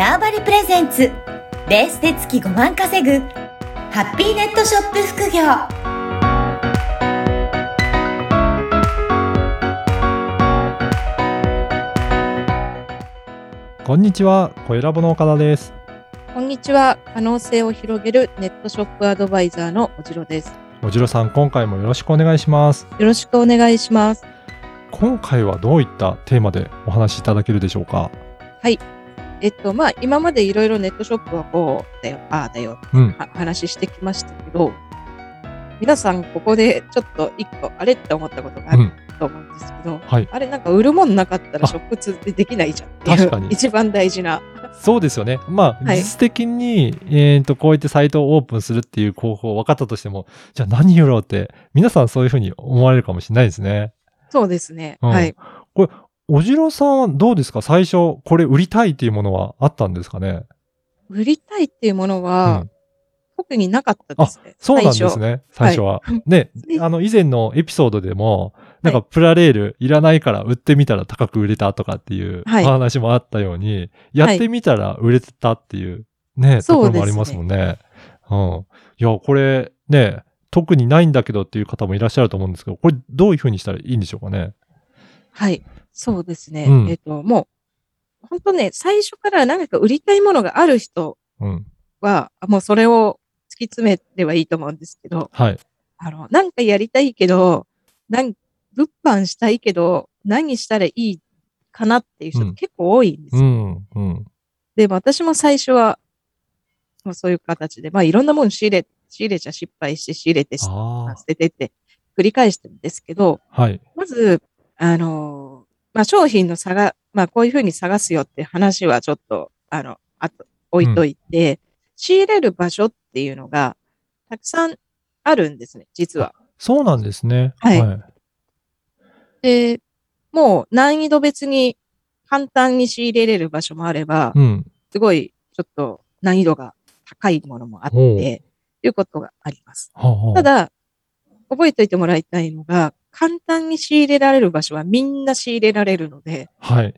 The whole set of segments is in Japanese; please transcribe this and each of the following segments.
ターバリプレゼンツベースで月5万稼ぐハッピーネットショップ副業こんにちは、小ラボの岡田です。こんにちは。可能性を広げるネットショップアドバイザーのおじろです。おじろさん、今回もよろしくお願いします。よろしくお願いします。今回はどういったテーマでお話しいただけるでしょうか？えっと、まあ、今までいろいろネットショップはこうだよ、ああだよ、うん。は話してきましたけど、皆さんここでちょっと一個、あれって思ったことがあるうん。と思うんですけど、はい。あれなんか売るもんなかったらあショップ通でできないじゃんっていう確かに一番大事な。そうですよね。まあ、はい実質的に、えっ、と、こうやってサイトをオープンするっていう方法分かったとしても、じゃあ何売ろうって、皆さんそういうふうに思われるかもしれないですね。そうですね。うんはい。おじろさんはどうですか？最初、これ売りたいっていうものはあったんですかね？売りたいっていうものうは、ん。特になかったですね。そうなんで。すね。最初は。はいねで、あの、以前のエピソードでも、なんかはプラレールいらないから売ってみたら高く売れたとかっていうおはい話もあったように、やってみたら売れてたっていうね、とそうですねころもありますもんね。うん。いや、これね、特にないんだけどっていう方もいらっしゃると思うんですけど、これどういうふうにしたらいいんでしょうかね？はい。そうですね。うんえっ、と、もう、本当ね、最初から何か売りたいものがある人うん。は、もうそれを突き詰めればいいと思うんですけど、はい。あの、なんかやりたいけど、なん物販したいけど、何したらいいかなっていう人うん結構多いんですよ。うん。うん。で、私も最初は、まあ、そういう形で、まあいろんなもの仕入れ、仕入れちゃ失敗して仕入れて捨ててって繰り返してるんですけど、あ。はい。まず、あの、まあ、商品の差が、まあ、こういうふうに探すよって話はちょっと、あの、あと、置いといて、仕入れる場所っていうのが、たくさんあるんですね、実は。そうなんですね。はいはい。で、もう難易度別に簡単に仕入れれる場所もあれば、うん。すごいちょっと難易度が高いものもあって、いうことがあります。はあはあただ、覚えておいてもらいたいのが、簡単に仕入れられる場所はみんな仕入れられるので、はい。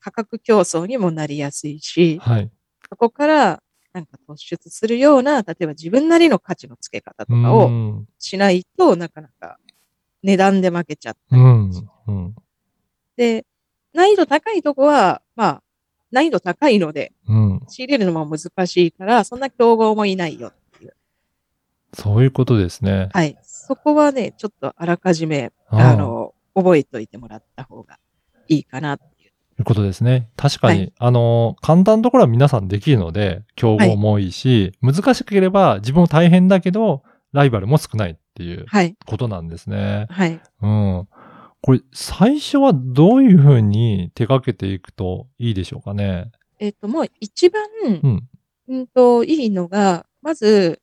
価格競争にもなりやすいし、はい。そこからなんか突出するような、例えば自分なりの価値の付け方とかうをん。しないとなかなか値段で負けちゃったりうん。うん。で、難易度高いとこは、まあ、難易度高いので、うん。仕入れるのも難しいから、そんな競合もいないよっていう。そういうことですね。はい。そこはね、ちょっとあらかじめ、あの、覚えておいてもらった方がいいかなっていう。いうことですね。確かに、はいあの、簡単なところは皆さんできるので、競合も多いし、難しければ自分も大変だけど、ライバルも少ないっていうはい。ことなんですね。はい。うん。これ、最初はどういうふうに手掛けていくといいでしょうかね？えっ、と、もう一番、うん。うんと、いいのが、まず、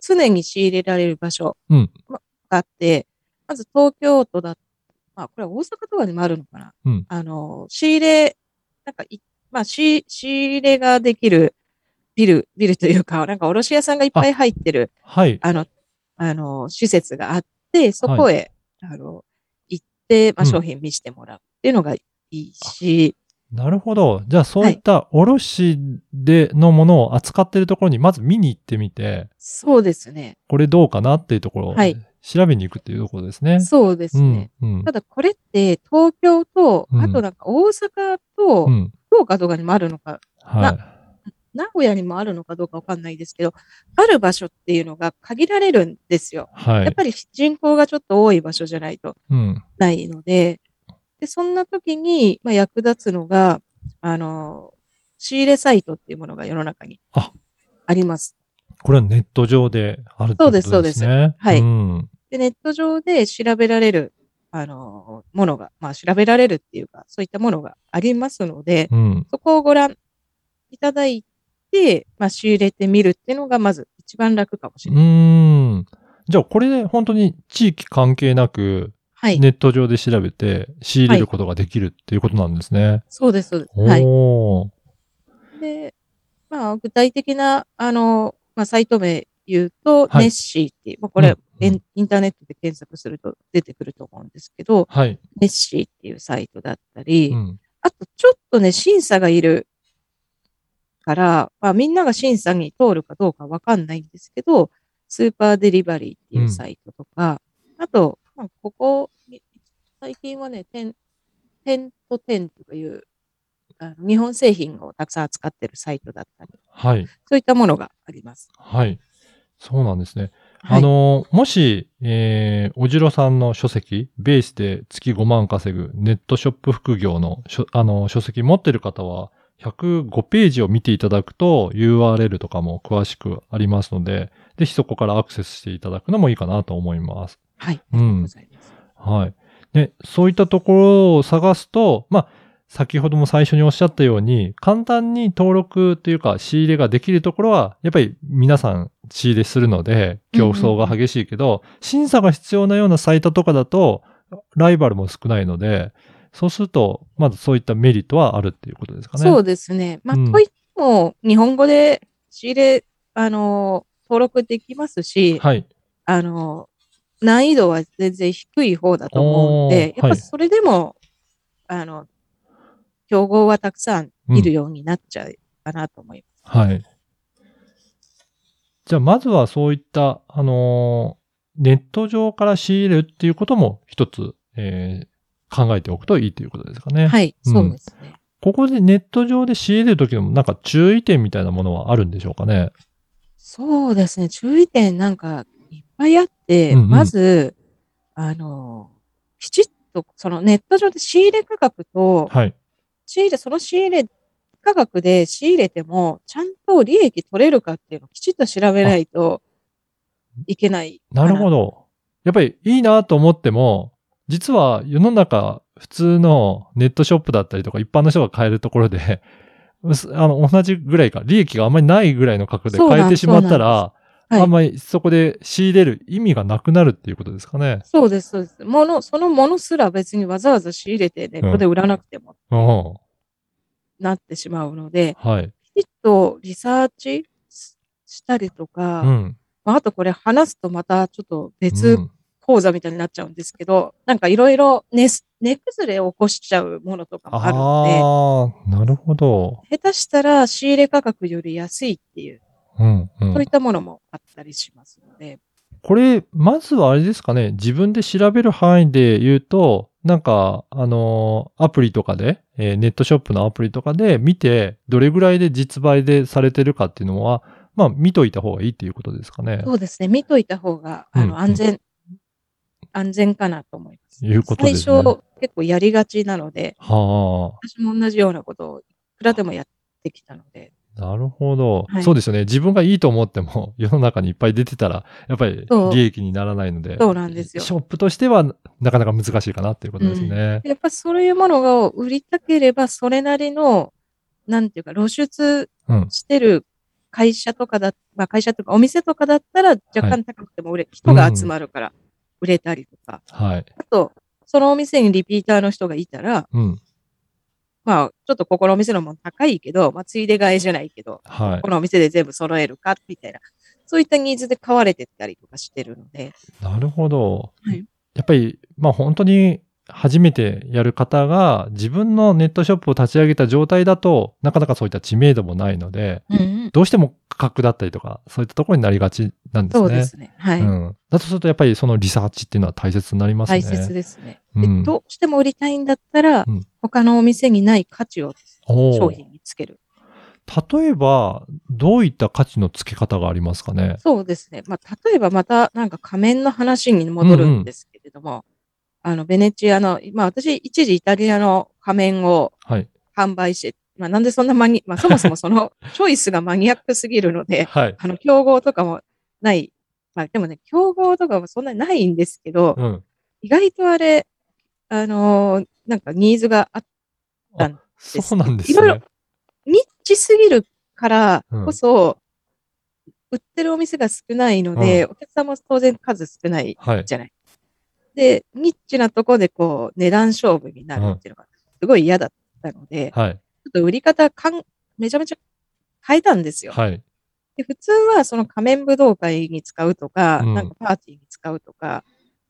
常に仕入れられる場所があって、まず東京都だ、まあ、これは大阪とかにもあるのかな。うんあの、仕入れ、なんかい、まあ、仕仕入れができるビル、ビルというか、なんか卸屋さんがいっぱい入ってる、はい。あの、あの、施設があって、そこへ、あの、行って、まあ、うん商品見せてもらうっていうのがいいし、なるほど。じゃあ、そういった卸でのものを扱っているところに、まず見に行ってみて、そうですね。これどうかなっていうところをはい調べに行くっていうところですね。そうですね。うん。うんただこれって東京と、うんあとなんか大阪とうん。福岡とかにもあるのか、はい。名古屋にもあるのかどうかわかんないですけど、ある場所っていうのが限られるんですよ。はい。やっぱり人口がちょっと多い場所じゃないとうん。ないので、で、そんな時に、まあ、役立つのが、あの、仕入れサイトっていうものが世の中にああります。これはネット上であるってことですね。そうですそうですはいうん。で、ネット上で調べられる、あの、ものが、まあ、調べられるっていうか、そういったものがありますので、うん。そこをご覧いただいて、まあ、仕入れてみるっていうのが、まず一番楽かもしうれない。ーん。じゃあ、これで本当に地域関係なく、はい。ネット上で調べて仕入れることができるっていうことなんですね。そうです、そうです。はい。で、まあ、具体的な、あの、まあ、サイト名言うと、はいネッシーっていう、まあ、これ、うんインターネットで検索すると出てくると思うんですけど、はい。ネッシーっていうサイトだったり、うん。あと、ちょっとね、審査がいるから、まあ、みんなが審査に通るかどうかわかんないんですけど、スーパーデリバリーっていうサイトとか、あと、まあ、ここ、最近はね、テン、テントテンという、あの日本製品をたくさん扱ってるサイトだったり、はい。そういったものがあります。はい。そうなんですね。はいあの、もし、えー、おじろさんの書籍、ベースで月5万稼ぐネットショップ副業の書あの書籍持ってる方は、105ページを見ていただくと URL とかも詳しくありますので、ぜひそこからアクセスしていただくのもいいかなと思います。はい。あうんりがとうございます。はい。で、そういったところを探すと、まあ、先ほども最初におっしゃったように、簡単に登録というか仕入れができるところは、やっぱり皆さん仕入れするので、競争が激しいけど、審査が必要なようなサイトとかだと、ライバルも少ないので、そうすると、まずそういったメリットはあるっていうことですかね。そうですね。まあ、うんといっても、日本語で仕入れ、あの、登録できますし、はい。あの、難易度は全然低い方だと思うんで、やっぱそれでも、あの、競合はたくさんいるようになっちゃうかなと思います。はい。じゃあ、まずはそういった、あのーネット上から仕入れるっていうことも一つ、えー考えておくといいということですかね。はい、うんそうですね。ここでネット上で仕入れるときのなんか注意点みたいなものはあるんでしょうかね？そうですね。注意点なんかぱいあって、うんうんまず、あの、きちっと、そのネット上で仕入れ価格と、はい。仕入れ、その仕入れ価格で仕入れても、ちゃんと利益取れるかっていうのをきちっと調べないといけないかなるほど。やっぱりいいなと思っても、実は世の中普通のネットショップだったりとか一般の人が買えるところで、あの、同じぐらいか、利益があんまりないぐらいの価格で買えてしまったら、はいあんまりそこで仕入れる意味がなくなるっていうことですかね。そうです、そうです。もの、そのものすら別にわざわざ仕入れてネットで売らなくてもうん。なってしまうので、はい。きちっとリサーチしたりとか、うん。まあ、あとこれ話すとまたちょっとう別ん講座みたいになっちゃうんですけど、なんかいろいろ値す値崩れを起こしちゃうものとかもあるのああ、なるほど。で、下手したら仕入れ価格より安いっていう、うん、うん。そういったものもあったりしますので、これ、まずはあれですかね、自分で調べる範囲で言うと、なんか、あのーアプリとかで、えーネットショップのアプリとかで見て、どれぐらいで実売でされてるかっていうのは、まあ、見といた方がいいっていうことですかね。そうですね、見といた方が、あうんの、安全、安全かなと思います。いうことですね。最初、結構やりがちなので、は私も同じようなことをいくらでもやってきたので、あ、なるほど、はいそうですよね。自分がいいと思っても、世の中にいっぱい出てたら、やっぱり利益にならないので、そうなんですよショップとしては、なかなか難しいかなっていうことですね。やっぱそういうものを売りたければ、それなりの、なんていうか、露出うん。してる会社とかだ、まあ会社とかお店とかだったら若干高くても売れ、人が集まるから売れたりとか、はい。あと、そのお店にリピーターの人がいたら、うん。まあ、ちょっとここのお店のもの高いけど、まあ、ついで買いじゃないけど、はいこ。のお店で全部揃えるか、みたいな、そういったニーズで買われてったりとかしてるので、なるほど。はいやっぱり、まあ本当に初めてやる方が自分のネットショップを立ち上げた状態だと、なかなかそういった知名度もないので、どうしても価格だったりとか、そういったところになりがちなんですね。そうですね。はい。うん。だとするとやっぱりそのリサーチっていうのは大切になりますね。大切ですね。うんでどうしても売りたいんだったら、うん他のお店にない価値を商品につける。例えば、どういった価値の付け方がありますかね？そうですね。まあ、例えばまたなんか仮面の話に戻るんですけれども、あの、ベネチアの、まあ私一時イタリアの仮面をはい。販売して、まあなんでそんなマニ、まあそもそもその チョイスがマニアックすぎるので、はい。あの、競合とかもない。まあでもね、競合とかもそんなにないんですけど、うん。意外とあれ、あのーなんかニーズがあったんですそうなんですいろいろね。ニッチすぎるからうんこそ、売ってるお店が少ないので、お客さんも当然数少ないはい。じゃない。で、ニッチなとこでこう、値段勝負になるっていうのが、すごい嫌だったので、はい。ちょっと売り方かん、めちゃめちゃ変えたんですよ。はい。で普通はその仮面武道会に使うとか、うんなんかパーティーに使うとか、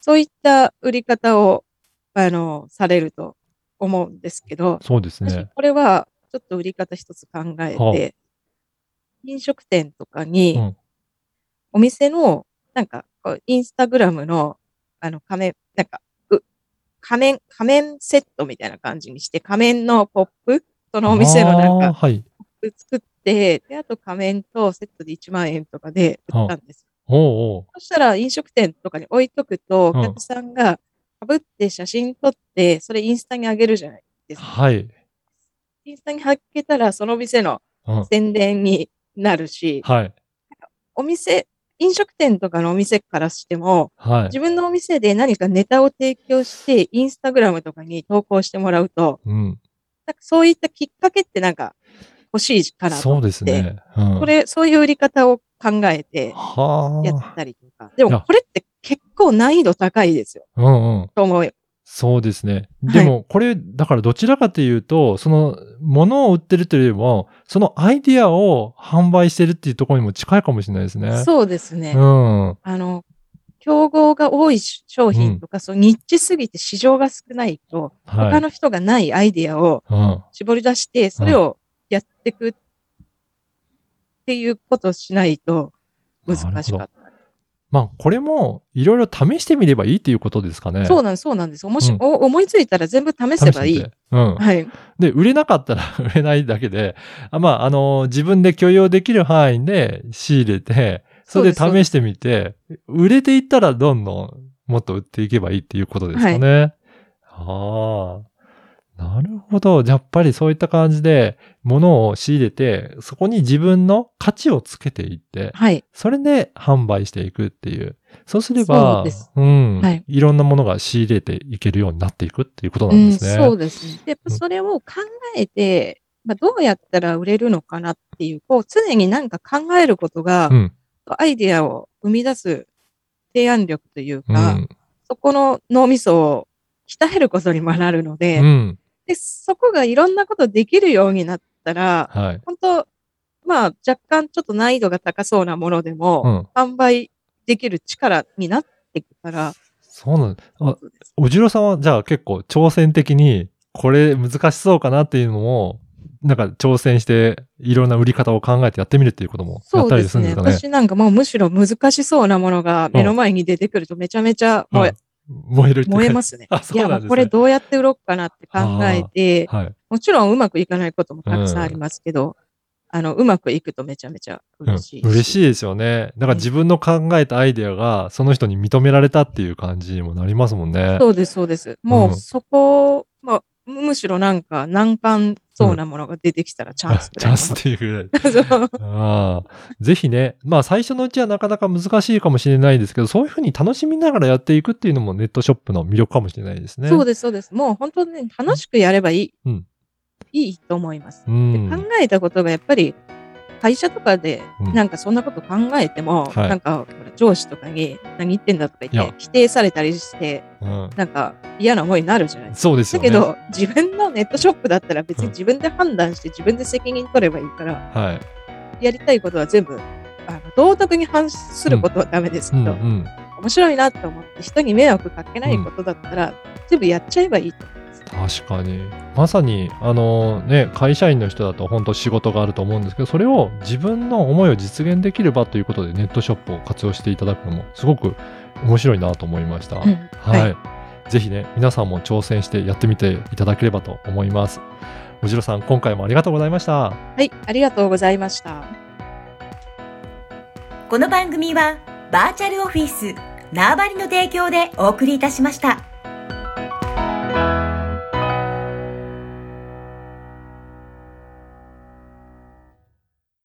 そういった売り方を、あの、されると思うんですけど、そうです私ね。これはちょっと売り方一つ考えはて、飲食店とかに、うんお店の、なんか、インスタグラムの、あの、仮面、なんか、う仮面、仮面セットみたいな感じにして、仮面のポップそのお店のなんか、はい。作って、で、あと仮面とセットで1万円とかで売ったんです。おうおうそしたら飲食店とかに置いとくと、うんお客さんが被って写真撮って、それインスタに上げるじゃないですか。はい。インスタに上げたら、その店のうん。宣伝になるし、はい。お店、飲食店とかのお店からしても、はい。自分のお店で何かネタを提供して、インスタグラムとかに投稿してもらうと、うん。なんかそういったきっかけってなんか欲しいかなとそう。ですね。うん。これ、そういう売り方を考えてやっはあ。たりとか。でもこれって結構難易度高いですよ。うんうん。と思うよ。そうですね。はいでも、これ、だからどちらかというと、その、物を売ってるというよりも、そのアイディアを販売してるっていうところにも近いかもしれないですね。そうですね。うん。あの、競合が多い商品とか、そうニッチすぎて市場が少ないと、はい。他の人がないアイディアをうん。絞り出して、それをやっていくっていうことをしないと難しかった。まあ、これも、いろいろ試してみればいいっていうことですかね。そうなんです、そうなんです。もし、うんお思いついたら全部試せばいいうん。はい。で、売れなかったら 売れないだけで、あまあ、あの、自分で許容できる範囲で仕入れて、それで試してみて、売れていったらどんどんもっと売っていけばいいっていうことですかね。ああ。なるほど。じゃあやっぱりそういった感じで、物を仕入れて、そこに自分の価値をつけていって、はい。それで販売していくっていう。そうすれそば、うですん、はいい。ろんなものが仕入れていけるようになっていくっていうことなうんん、ですね。そうですね。で、やっぱうんそれを考えて、まあ、どうやったら売れるのかなっていう、こう、常になんか考えることが、うん。アイディアを生み出す提案力といううか、ん。そこの脳みそを鍛えることにもなるので、うん。で、そこがいろんなことできるようになったら、はい。本当まあ、若干ちょっと難易度が高そうなものでも、うん。販売できる力になっていくから、そうなんあ、おじろさんはじゃあ結構挑戦的に、これ難しそうかなっていうのも、なんか挑戦して、いろんな売り方を考えてやってみるっていうこともやったりそうですね？するんですかね。私なんかもうむしろ難しそうなものが目の前に出てくるとめちゃめちゃ燃え,、うん燃える燃えますね。あ、そいうや、なんですね。もうこれどうやって売ろうかなって考えて、はい。もちろんうまくいかないこともたくさんありますけど、あの、うまくいくとめちゃめちゃうん嬉しい。嬉しいですよね。だから自分の考えたアイデアが、その人に認められたっていう感じにもなりますもんね。そうです、そうです。もうんうそこ、まあ、むしろなんか難関そうなものが出てきたらチャンスくらいの。チャンスっていうぐらい。ああ、ぜひね、まあ最初のうちはなかなか難しいかもしれないですけど、そういうふうに楽しみながらやっていくっていうのもネットショップの魅力かもしれないですね。でそうです、そうです。もう本当にね、楽しくやればいい。うんいいと思います。うでん。考えたことがやっぱり、会社とかでうんなんかそんなこと考えても、はいなんか上司とかに何言ってんだとか言って否定されたりして、うんなんか嫌な思いになるじゃないですか。すよね。だけど、自分のネットショップだったら別に自分で判断して自分で責任取ればいいから、はい。やりたいことは全部、あの道徳に反することはダメですけど、うんうん。面白いなと思って人に迷惑かけないことだったら、全部やっちゃえばいいと。確かに。まさに、あのね、会社員の人だと本当仕事があると思うんですけど、それを自分の思いを実現できる場ということでネットショップを活用していただくのもすごく面白いなと思いました。うんはい、はいぜひね、皆さんも挑戦してやってみていただければと思います。おじろさん、今回もありがとうございました。はい、ありがとうございました。この番組はバーチャルオフィス縄張りの提供でお送りいたしました。